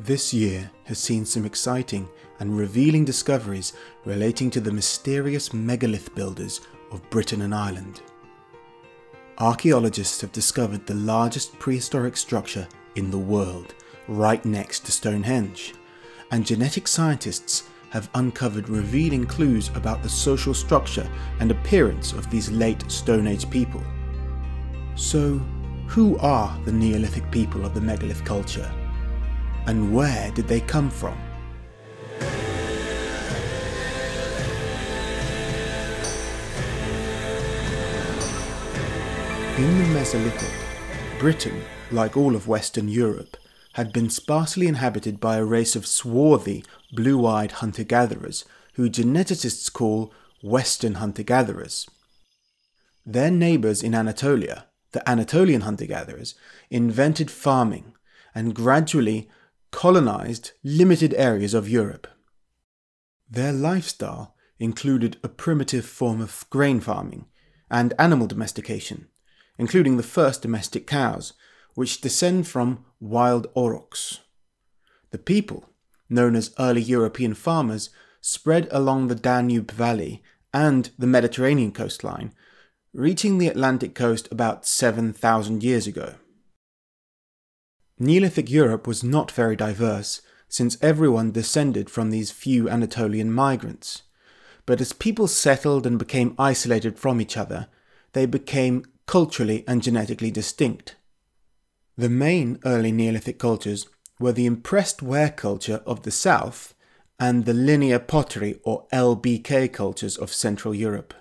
This year has seen some exciting and revealing discoveries relating to the mysterious megalith builders of Britain and Ireland. Archaeologists have discovered the largest prehistoric structure in the world right next to Stonehenge, and genetic scientists have uncovered revealing clues about the social structure and appearance of these late Stone Age people. So, who are the Neolithic people of the megalith culture? And where did they come from? In the Mesolithic, Britain, like all of Western Europe, had been sparsely inhabited by a race of swarthy, blue eyed hunter gatherers who geneticists call Western hunter gatherers. Their neighbours in Anatolia, the Anatolian hunter gatherers, invented farming and gradually colonized limited areas of Europe. Their lifestyle included a primitive form of grain farming and animal domestication, including the first domestic cows, which descend from wild aurochs. The people, known as early European farmers, spread along the Danube Valley and the Mediterranean coastline, reaching the Atlantic coast about 7,000 years ago. Neolithic Europe was not very diverse, since everyone descended from these few Anatolian migrants. But as people settled and became isolated from each other, they became culturally and genetically distinct. The main early Neolithic cultures were the impressed ware culture of the south and the linear pottery or LBK cultures of Central Europe.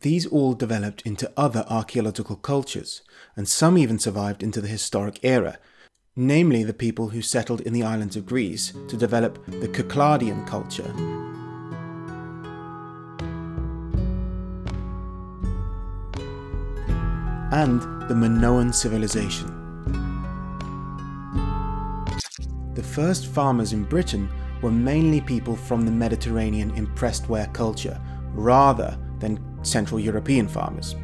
These all developed into other archaeological cultures, and some even survived into the historic era, namely the people who settled in the islands of Greece to develop the Cycladian culture. And the Minoan civilization. The first farmers in Britain were mainly people from the Mediterranean impressed ware culture, rather than Central European farmers.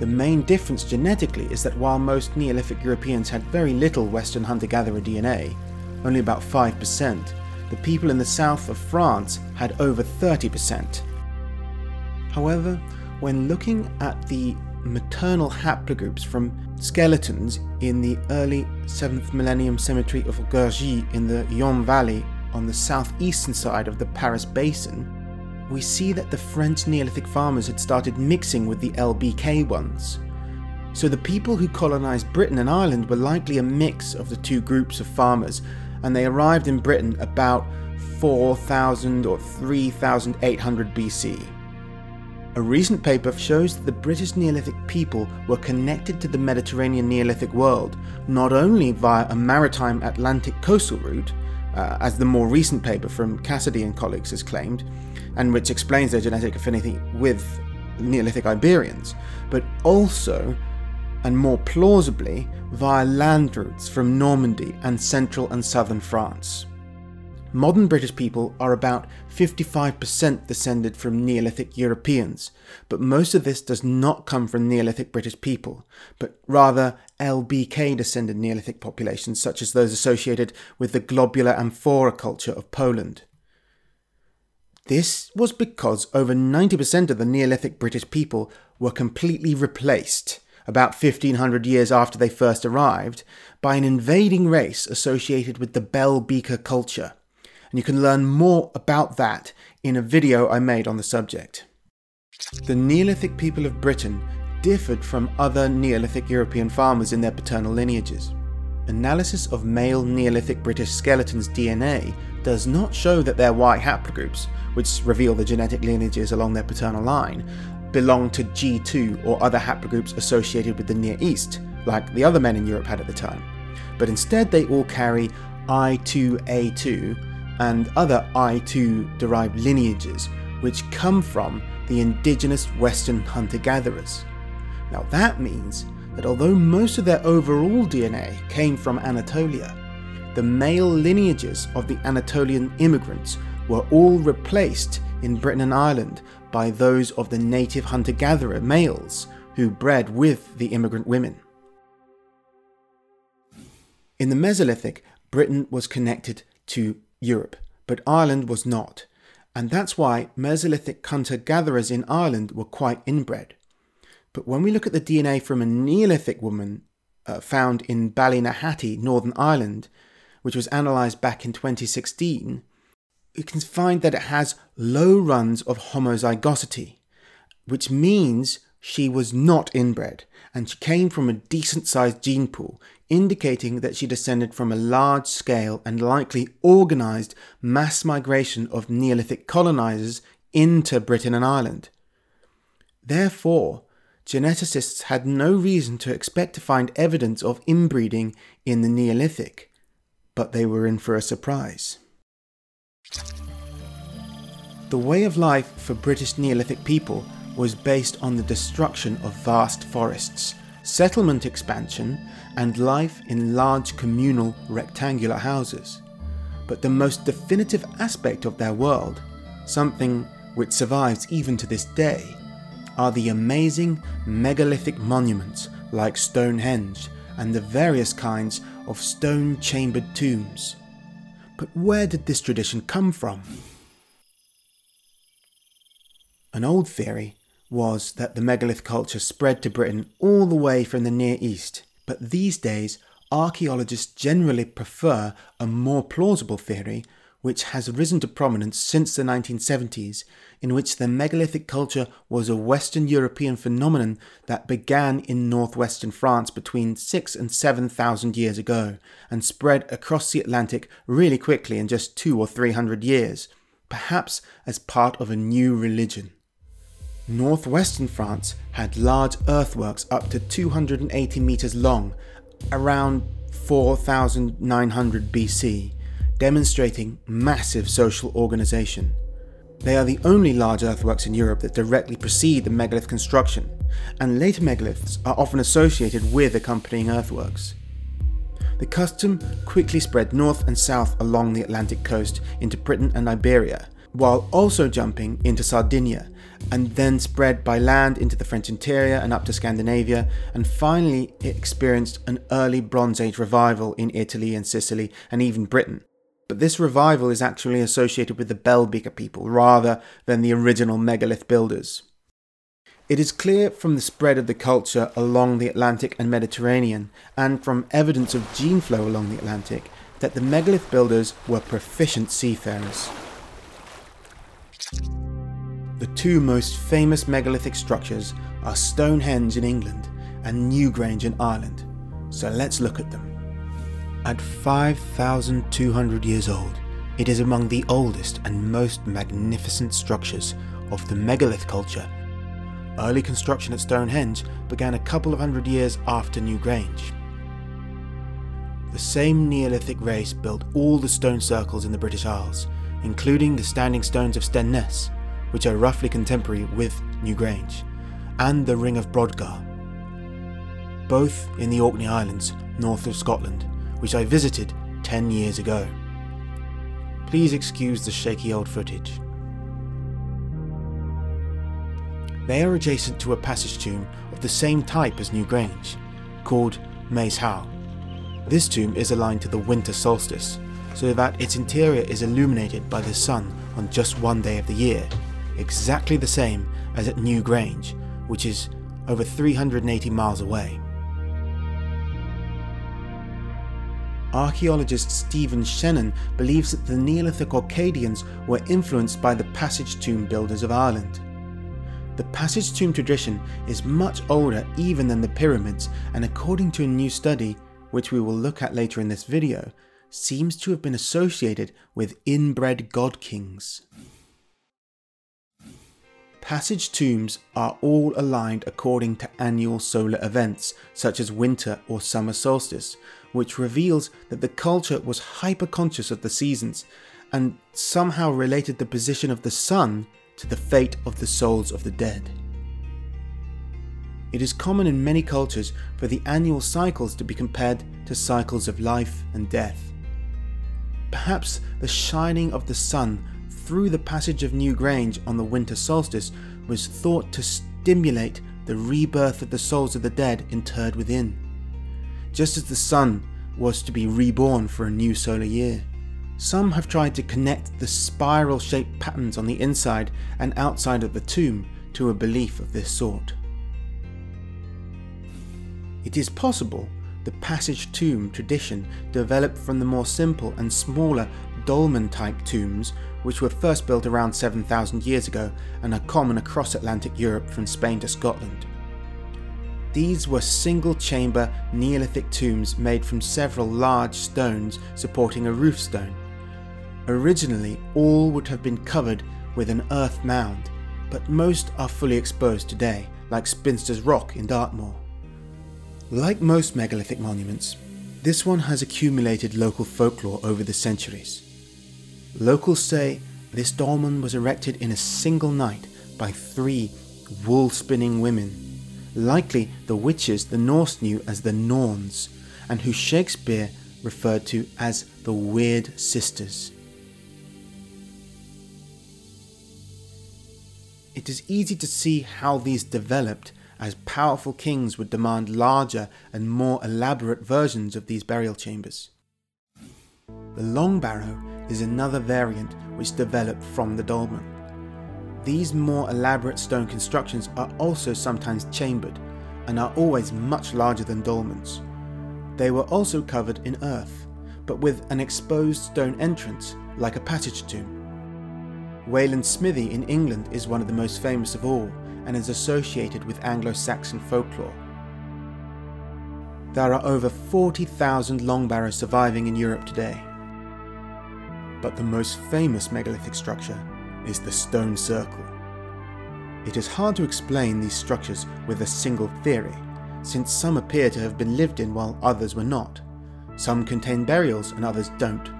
The main difference genetically is that while most Neolithic Europeans had very little Western hunter gatherer DNA, only about 5%, the people in the south of France had over 30%. However, when looking at the maternal haplogroups from skeletons in the early 7th millennium cemetery of Gurgy in the Yonne Valley on the southeastern side of the Paris Basin, we see that the French Neolithic farmers had started mixing with the LBK ones. So the people who colonised Britain and Ireland were likely a mix of the two groups of farmers, and they arrived in Britain about 4000 or 3800 BC. A recent paper shows that the British Neolithic people were connected to the Mediterranean Neolithic world not only via a maritime Atlantic coastal route, uh, as the more recent paper from Cassidy and colleagues has claimed, and which explains their genetic affinity with Neolithic Iberians, but also, and more plausibly, via land routes from Normandy and central and southern France. Modern British people are about 55% descended from Neolithic Europeans, but most of this does not come from Neolithic British people, but rather LBK descended Neolithic populations such as those associated with the globular amphora culture of Poland. This was because over 90% of the Neolithic British people were completely replaced about 1500 years after they first arrived, by an invading race associated with the Bell Beaker culture. And you can learn more about that in a video I made on the subject. The Neolithic people of Britain differed from other Neolithic European farmers in their paternal lineages. Analysis of male Neolithic British skeletons' DNA does not show that their Y haplogroups, which reveal the genetic lineages along their paternal line, belong to G2 or other haplogroups associated with the Near East, like the other men in Europe had at the time. But instead, they all carry I2A2 and other I2 derived lineages, which come from the indigenous Western hunter gatherers. Now, that means that although most of their overall DNA came from Anatolia, the male lineages of the Anatolian immigrants were all replaced in Britain and Ireland by those of the native hunter gatherer males who bred with the immigrant women. In the Mesolithic, Britain was connected to Europe, but Ireland was not, and that's why Mesolithic hunter gatherers in Ireland were quite inbred. But when we look at the DNA from a Neolithic woman uh, found in Ballynahatty, Northern Ireland, which was analysed back in 2016, you can find that it has low runs of homozygosity, which means she was not inbred and she came from a decent sized gene pool, indicating that she descended from a large scale and likely organised mass migration of Neolithic colonisers into Britain and Ireland. Therefore, geneticists had no reason to expect to find evidence of inbreeding in the Neolithic, but they were in for a surprise. The way of life for British Neolithic people was based on the destruction of vast forests, settlement expansion, and life in large communal rectangular houses. But the most definitive aspect of their world, something which survives even to this day, are the amazing megalithic monuments like Stonehenge and the various kinds of stone chambered tombs. But where did this tradition come from? An old theory was that the megalith culture spread to Britain all the way from the Near East, but these days archaeologists generally prefer a more plausible theory which has risen to prominence since the 1970s, in which the megalithic culture was a Western European phenomenon that began in northwestern France between 6 and 7,000 years ago and spread across the Atlantic really quickly in just two or three hundred years, perhaps as part of a new religion. Northwestern France had large earthworks up to 280 metres long, around 4900 BC demonstrating massive social organisation. They are the only large earthworks in Europe that directly precede the megalith construction, and later megaliths are often associated with accompanying earthworks. The custom quickly spread north and south along the Atlantic coast into Britain and Iberia, while also jumping into Sardinia, and then spread by land into the French interior and up to Scandinavia, and finally it experienced an early Bronze Age revival in Italy and Sicily and even Britain, but this revival is actually associated with the Beaker people rather than the original megalith builders. It is clear from the spread of the culture along the Atlantic and Mediterranean, and from evidence of gene flow along the Atlantic, that the megalith builders were proficient seafarers. The two most famous megalithic structures are Stonehenge in England and Newgrange in Ireland, so let's look at them. At 5,200 years old, it is among the oldest and most magnificent structures of the megalith culture. Early construction at Stonehenge began a couple of hundred years after Newgrange. The same Neolithic race built all the stone circles in the British Isles, including the standing stones of Stenness, which are roughly contemporary with Newgrange, and the Ring of Brodgar, both in the Orkney Islands, north of Scotland which I visited 10 years ago. Please excuse the shaky old footage. They are adjacent to a passage tomb of the same type as Newgrange, called Maes Howe. This tomb is aligned to the winter solstice, so that its interior is illuminated by the sun on just one day of the year, exactly the same as at Newgrange, which is over 380 miles away. Archaeologist Stephen Shannon believes that the Neolithic Orcadians were influenced by the passage tomb builders of Ireland. The passage tomb tradition is much older even than the pyramids, and according to a new study, which we will look at later in this video, seems to have been associated with inbred god kings. Passage tombs are all aligned according to annual solar events, such as winter or summer solstice, which reveals that the culture was hyper conscious of the seasons and somehow related the position of the sun to the fate of the souls of the dead. It is common in many cultures for the annual cycles to be compared to cycles of life and death. Perhaps the shining of the sun through the passage of Newgrange on the winter solstice was thought to stimulate the rebirth of the souls of the dead interred within, just as the sun was to be reborn for a new solar year. Some have tried to connect the spiral shaped patterns on the inside and outside of the tomb to a belief of this sort. It is possible the passage tomb tradition developed from the more simple and smaller dolmen type tombs, which were first built around 7,000 years ago and are common across Atlantic Europe from Spain to Scotland. These were single chamber Neolithic tombs made from several large stones supporting a roof stone. Originally, all would have been covered with an earth mound, but most are fully exposed today, like Spinster's Rock in Dartmoor. Like most megalithic monuments, this one has accumulated local folklore over the centuries. Locals say this dolmen was erected in a single night by three wool spinning women likely the witches the Norse knew as the Norns, and who Shakespeare referred to as the Weird Sisters. It is easy to see how these developed as powerful kings would demand larger and more elaborate versions of these burial chambers. The long barrow is another variant which developed from the dolmen. These more elaborate stone constructions are also sometimes chambered and are always much larger than dolmens. They were also covered in earth, but with an exposed stone entrance like a passage tomb. Wayland Smithy in England is one of the most famous of all and is associated with Anglo Saxon folklore. There are over 40,000 long barrows surviving in Europe today. But the most famous megalithic structure is the stone circle. It is hard to explain these structures with a single theory, since some appear to have been lived in while others were not. Some contain burials and others don't.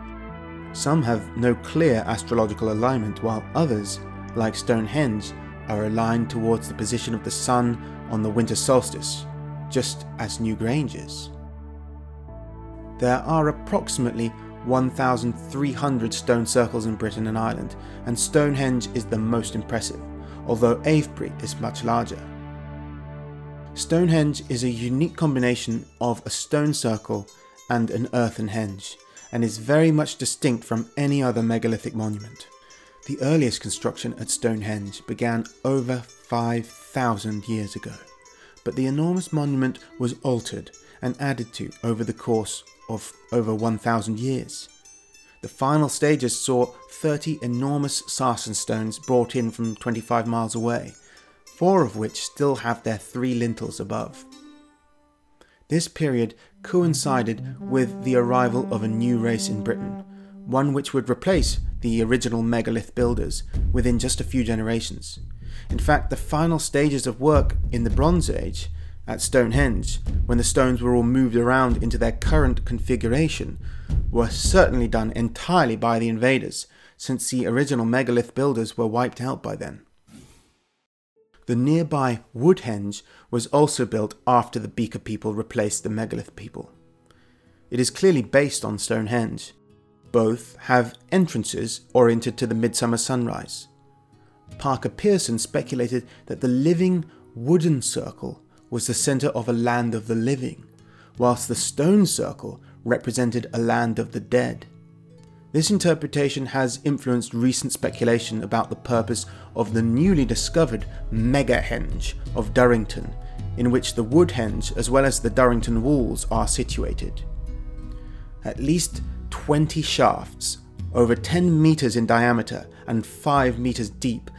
Some have no clear astrological alignment, while others, like Stonehenge, are aligned towards the position of the sun on the winter solstice, just as Newgrange is. There are approximately 1,300 stone circles in Britain and Ireland, and Stonehenge is the most impressive, although Avebury is much larger. Stonehenge is a unique combination of a stone circle and an earthen henge, and is very much distinct from any other megalithic monument. The earliest construction at Stonehenge began over 5,000 years ago, but the enormous monument was altered and added to over the course of over 1,000 years. The final stages saw 30 enormous sarsen stones brought in from 25 miles away, four of which still have their three lintels above. This period coincided with the arrival of a new race in Britain, one which would replace the original megalith builders within just a few generations. In fact, the final stages of work in the Bronze Age at Stonehenge, when the stones were all moved around into their current configuration, were certainly done entirely by the invaders, since the original megalith builders were wiped out by then. The nearby Woodhenge was also built after the Beaker people replaced the megalith people. It is clearly based on Stonehenge. Both have entrances oriented to the midsummer sunrise. Parker Pearson speculated that the living wooden circle was the centre of a land of the living, whilst the stone circle represented a land of the dead. This interpretation has influenced recent speculation about the purpose of the newly discovered Megahenge of Durrington in which the Woodhenge as well as the Durrington walls are situated. At least 20 shafts, over 10 metres in diameter and 5 metres deep,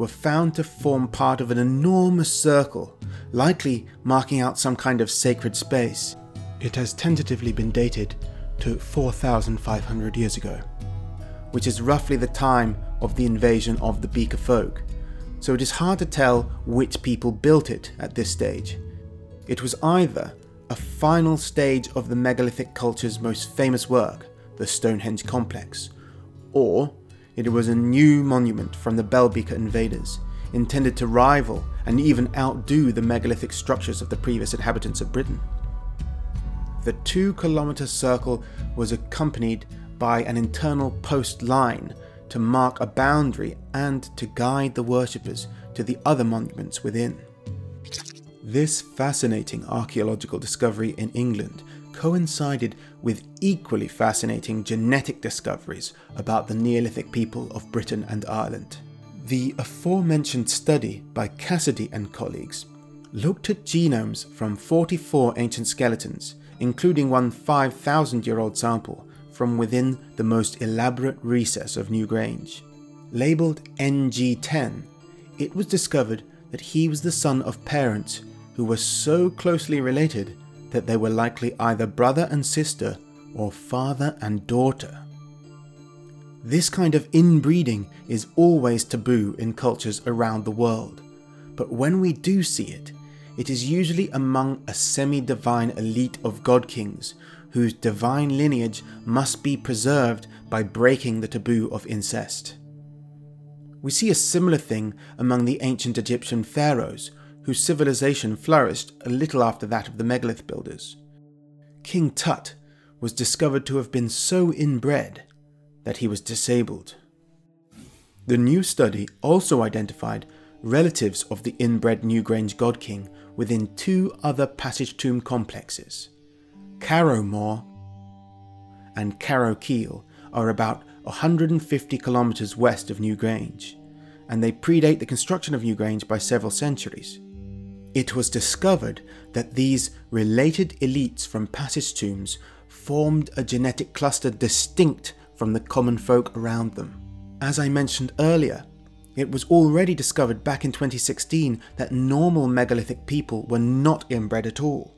were found to form part of an enormous circle, likely marking out some kind of sacred space. It has tentatively been dated to 4,500 years ago, which is roughly the time of the invasion of the Beaker folk, so it is hard to tell which people built it at this stage. It was either a final stage of the megalithic culture's most famous work, the Stonehenge complex, or it was a new monument from the Bell Beaker invaders, intended to rival and even outdo the megalithic structures of the previous inhabitants of Britain. The two kilometre circle was accompanied by an internal post line to mark a boundary and to guide the worshippers to the other monuments within. This fascinating archaeological discovery in England coincided with equally fascinating genetic discoveries about the Neolithic people of Britain and Ireland. The aforementioned study by Cassidy and colleagues looked at genomes from 44 ancient skeletons, including one 5,000 year old sample from within the most elaborate recess of Newgrange. Labelled NG10, it was discovered that he was the son of parents who were so closely related that they were likely either brother and sister or father and daughter. This kind of inbreeding is always taboo in cultures around the world, but when we do see it, it is usually among a semi divine elite of god kings whose divine lineage must be preserved by breaking the taboo of incest. We see a similar thing among the ancient Egyptian pharaohs, whose civilization flourished a little after that of the megalith builders. King Tut was discovered to have been so inbred that he was disabled. The new study also identified relatives of the inbred Newgrange God King within two other passage tomb complexes. Carrowmore and Carrowkeel are about 150 kilometres west of Newgrange, and they predate the construction of Newgrange by several centuries. It was discovered that these related elites from passage tombs formed a genetic cluster distinct from the common folk around them. As I mentioned earlier, it was already discovered back in 2016 that normal megalithic people were not inbred at all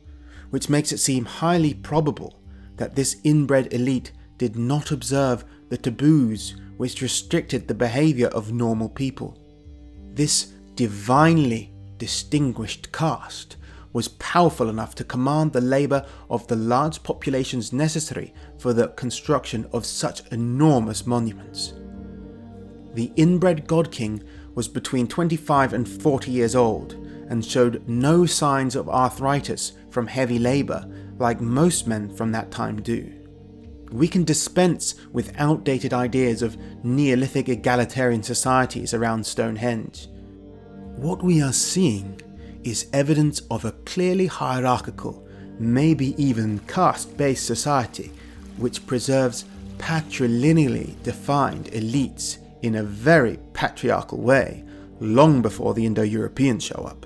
which makes it seem highly probable that this inbred elite did not observe the taboos which restricted the behaviour of normal people. This divinely distinguished caste was powerful enough to command the labour of the large populations necessary for the construction of such enormous monuments. The inbred God King was between 25 and 40 years old and showed no signs of arthritis from heavy labour like most men from that time do. We can dispense with outdated ideas of Neolithic egalitarian societies around Stonehenge. What we are seeing is evidence of a clearly hierarchical, maybe even caste based society which preserves patrilineally defined elites in a very patriarchal way long before the Indo Europeans show up.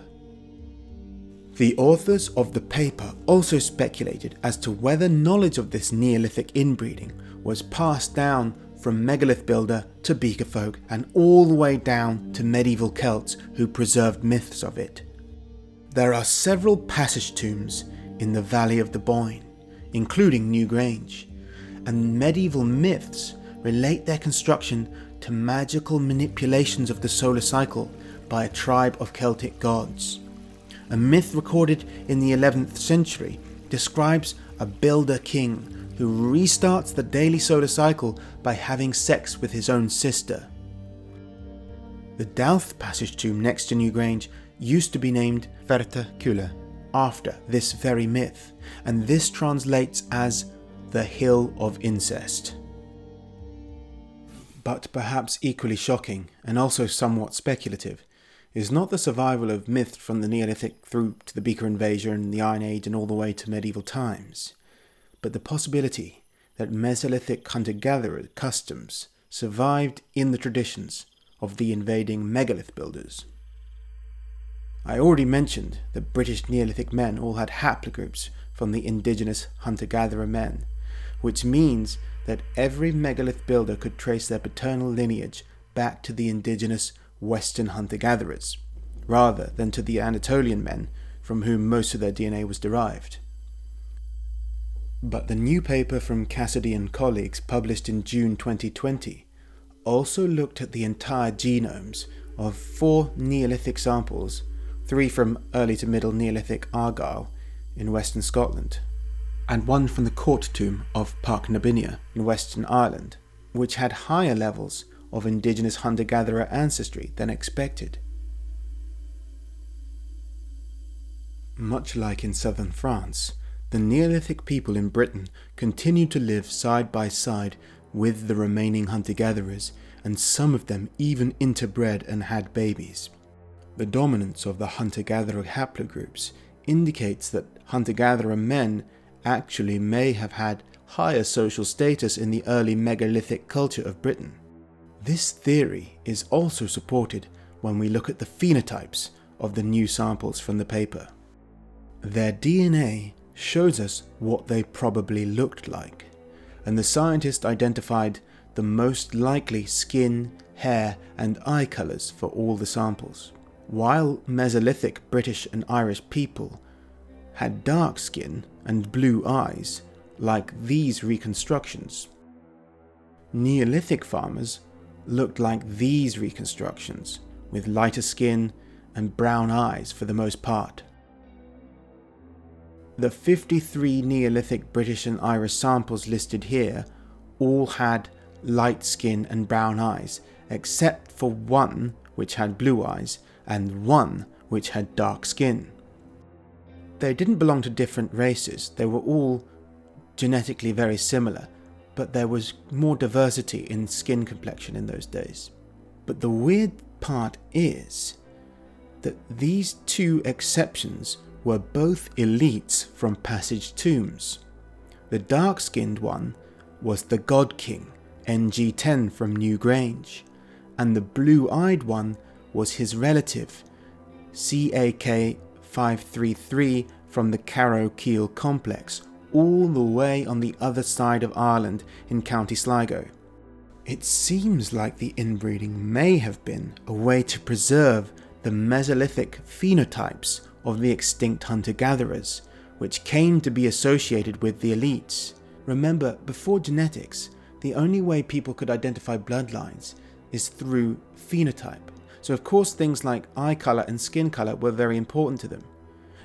The authors of the paper also speculated as to whether knowledge of this Neolithic inbreeding was passed down from megalith builder to beaker folk and all the way down to medieval Celts who preserved myths of it. There are several passage tombs in the valley of the Boyne, including Newgrange, and medieval myths relate their construction to magical manipulations of the solar cycle by a tribe of Celtic gods. A myth recorded in the 11th century describes a builder king who restarts the daily solar cycle by having sex with his own sister. The Dowth passage tomb next to Newgrange used to be named Fertae Chuile after this very myth, and this translates as the Hill of Incest. But perhaps equally shocking, and also somewhat speculative, is not the survival of myths from the Neolithic through to the Beaker invasion, and the Iron Age, and all the way to medieval times, but the possibility that Mesolithic hunter gatherer customs survived in the traditions of the invading megalith builders. I already mentioned that British Neolithic men all had haplogroups from the indigenous hunter gatherer men, which means that every megalith builder could trace their paternal lineage back to the indigenous Western hunter gatherers, rather than to the Anatolian men from whom most of their DNA was derived. But the new paper from Cassidy and colleagues, published in June 2020, also looked at the entire genomes of four Neolithic samples, three from early to middle Neolithic Argyll in western Scotland, and one from the court tomb of Parknabinnia in Western Ireland, which had higher levels of indigenous hunter gatherer ancestry than expected. Much like in southern France, the Neolithic people in Britain continued to live side by side with the remaining hunter gatherers, and some of them even interbred and had babies. The dominance of the hunter gatherer haplogroups indicates that hunter gatherer men actually may have had higher social status in the early megalithic culture of Britain. This theory is also supported when we look at the phenotypes of the new samples from the paper. Their DNA shows us what they probably looked like, and the scientist identified the most likely skin, hair, and eye colours for all the samples. While Mesolithic British and Irish people had dark skin and blue eyes, like these reconstructions. Neolithic farmers looked like these reconstructions, with lighter skin and brown eyes for the most part. The 53 Neolithic British and Irish samples listed here all had light skin and brown eyes, except for one which had blue eyes and one which had dark skin. They didn't belong to different races, they were all genetically very similar, but there was more diversity in skin complexion in those days. But the weird part is that these two exceptions were both elites from Passage Tombs. The dark skinned one was the God King, NG10 from Newgrange, and the blue eyed one was his relative, CAK 533 from the Carrowkeel complex, all the way on the other side of Ireland in County Sligo. It seems like the inbreeding may have been a way to preserve the Mesolithic phenotypes of the extinct hunter gatherers, which came to be associated with the elites. Remember, before genetics, the only way people could identify bloodlines is through phenotype. So, of course, things like eye colour and skin colour were very important to them.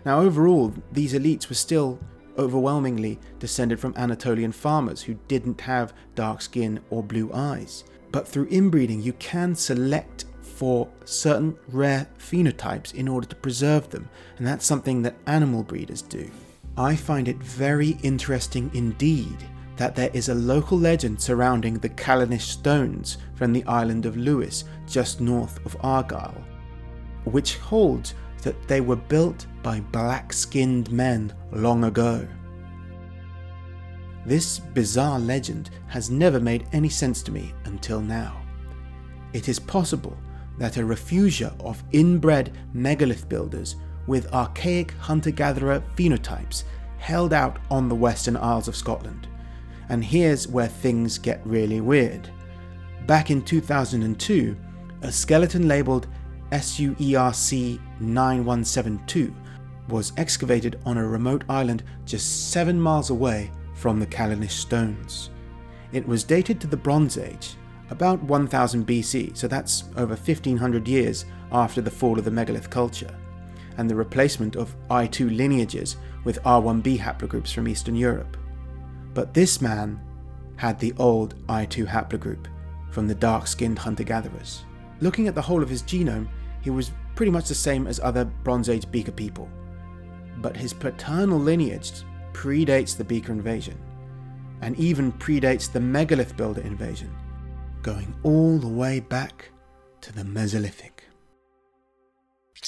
Now, overall, these elites were still overwhelmingly descended from Anatolian farmers who didn't have dark skin or blue eyes. But through inbreeding, you can select for certain rare phenotypes in order to preserve them, and that's something that animal breeders do. I find it very interesting indeed that there is a local legend surrounding the Callanish stones from the island of Lewis, just north of Argyll, which holds that they were built by black skinned men long ago. This bizarre legend has never made any sense to me until now. It is possible that a refugia of inbred megalith builders with archaic hunter gatherer phenotypes held out on the Western Isles of Scotland. And here's where things get really weird. Back in 2002, a skeleton labelled SUERC 9172 was excavated on a remote island just seven miles away from the Callanish stones. It was dated to the Bronze Age about 1000 BC, so that's over 1500 years after the fall of the megalith culture, and the replacement of I2 lineages with R1b haplogroups from Eastern Europe. But this man had the old I2 haplogroup from the dark skinned hunter gatherers. Looking at the whole of his genome, he was pretty much the same as other Bronze Age Beaker people. But his paternal lineage predates the Beaker invasion, and even predates the megalith builder invasion, going all the way back to the Mesolithic.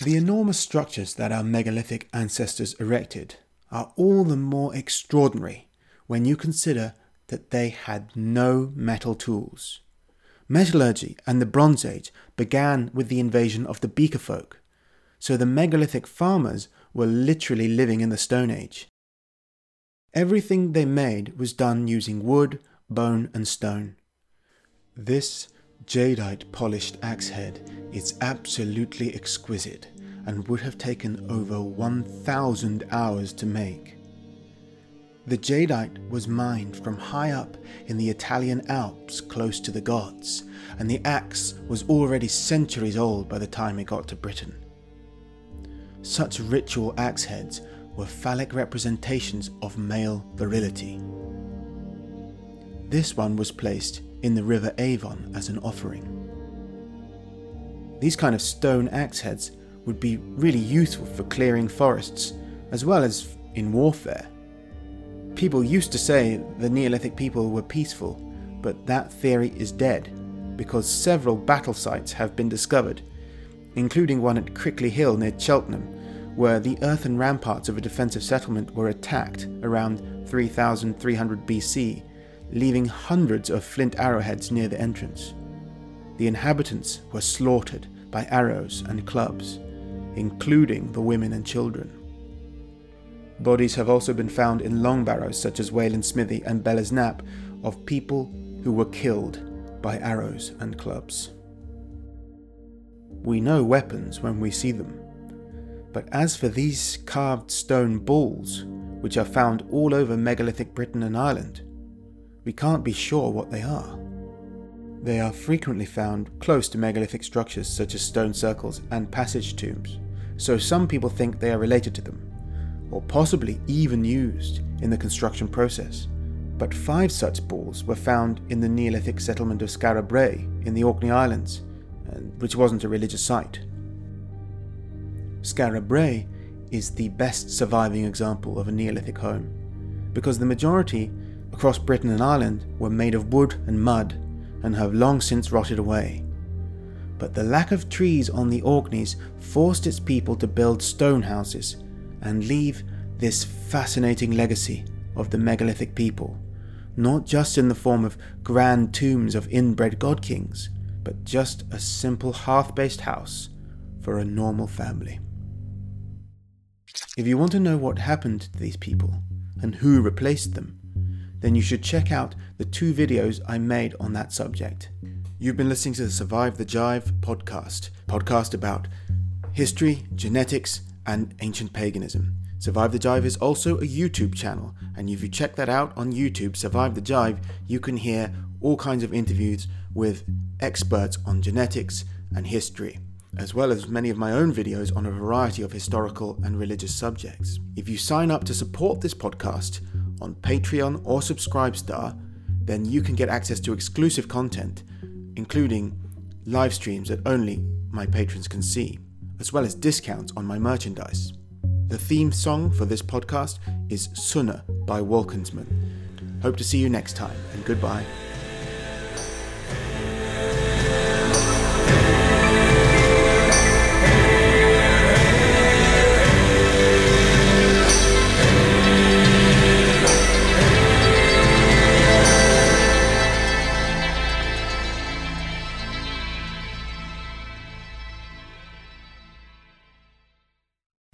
The enormous structures that our megalithic ancestors erected are all the more extraordinary when you consider that they had no metal tools. Metallurgy and the Bronze Age began with the invasion of the Beaker folk, so the megalithic farmers were literally living in the Stone Age. Everything they made was done using wood, bone, and stone. This jadeite polished axe head is absolutely exquisite and would have taken over 1,000 hours to make. The jadeite was mined from high up in the Italian Alps close to the gods, and the axe was already centuries old by the time it got to Britain. Such ritual axe heads were phallic representations of male virility. This one was placed in the River Avon as an offering. These kind of stone axe heads would be really useful for clearing forests, as well as in warfare. People used to say the Neolithic people were peaceful, but that theory is dead because several battle sites have been discovered, including one at Crickley Hill near Cheltenham, where the earthen ramparts of a defensive settlement were attacked around 3300 BC, leaving hundreds of flint arrowheads near the entrance. The inhabitants were slaughtered by arrows and clubs, including the women and children. Bodies have also been found in long barrows such as Wayland Smithy and Belas Knap of people who were killed by arrows and clubs. We know weapons when we see them, but as for these carved stone balls, which are found all over megalithic Britain and Ireland, we can't be sure what they are. They are frequently found close to megalithic structures such as stone circles and passage tombs, so some people think they are related to them, or possibly even used in the construction process. But five such balls were found in the Neolithic settlement of Skara Brae in the Orkney Islands, which wasn't a religious site. Skara Brae is the best surviving example of a Neolithic home, because the majority across Britain and Ireland were made of wood and mud and have long since rotted away. But the lack of trees on the Orkneys forced its people to build stone houses and leave this fascinating legacy of the megalithic people, not just in the form of grand tombs of inbred god kings, but just a simple hearth based house for a normal family. If you want to know what happened to these people and who replaced them, then you should check out the two videos I made on that subject. You've been listening to the Survive the Jive podcast, podcast about history, genetics, and ancient paganism. Survive the Jive is also a YouTube channel, and if you check that out on YouTube, Survive the Jive, you can hear all kinds of interviews with experts on genetics and history, as well as many of my own videos on a variety of historical and religious subjects. If you sign up to support this podcast on Patreon or Subscribestar, then you can get access to exclusive content, including live streams that only my patrons can see, as well as discounts on my merchandise. The theme song for this podcast is Sunna by Wolcensmen. Hope to see you next time, and goodbye.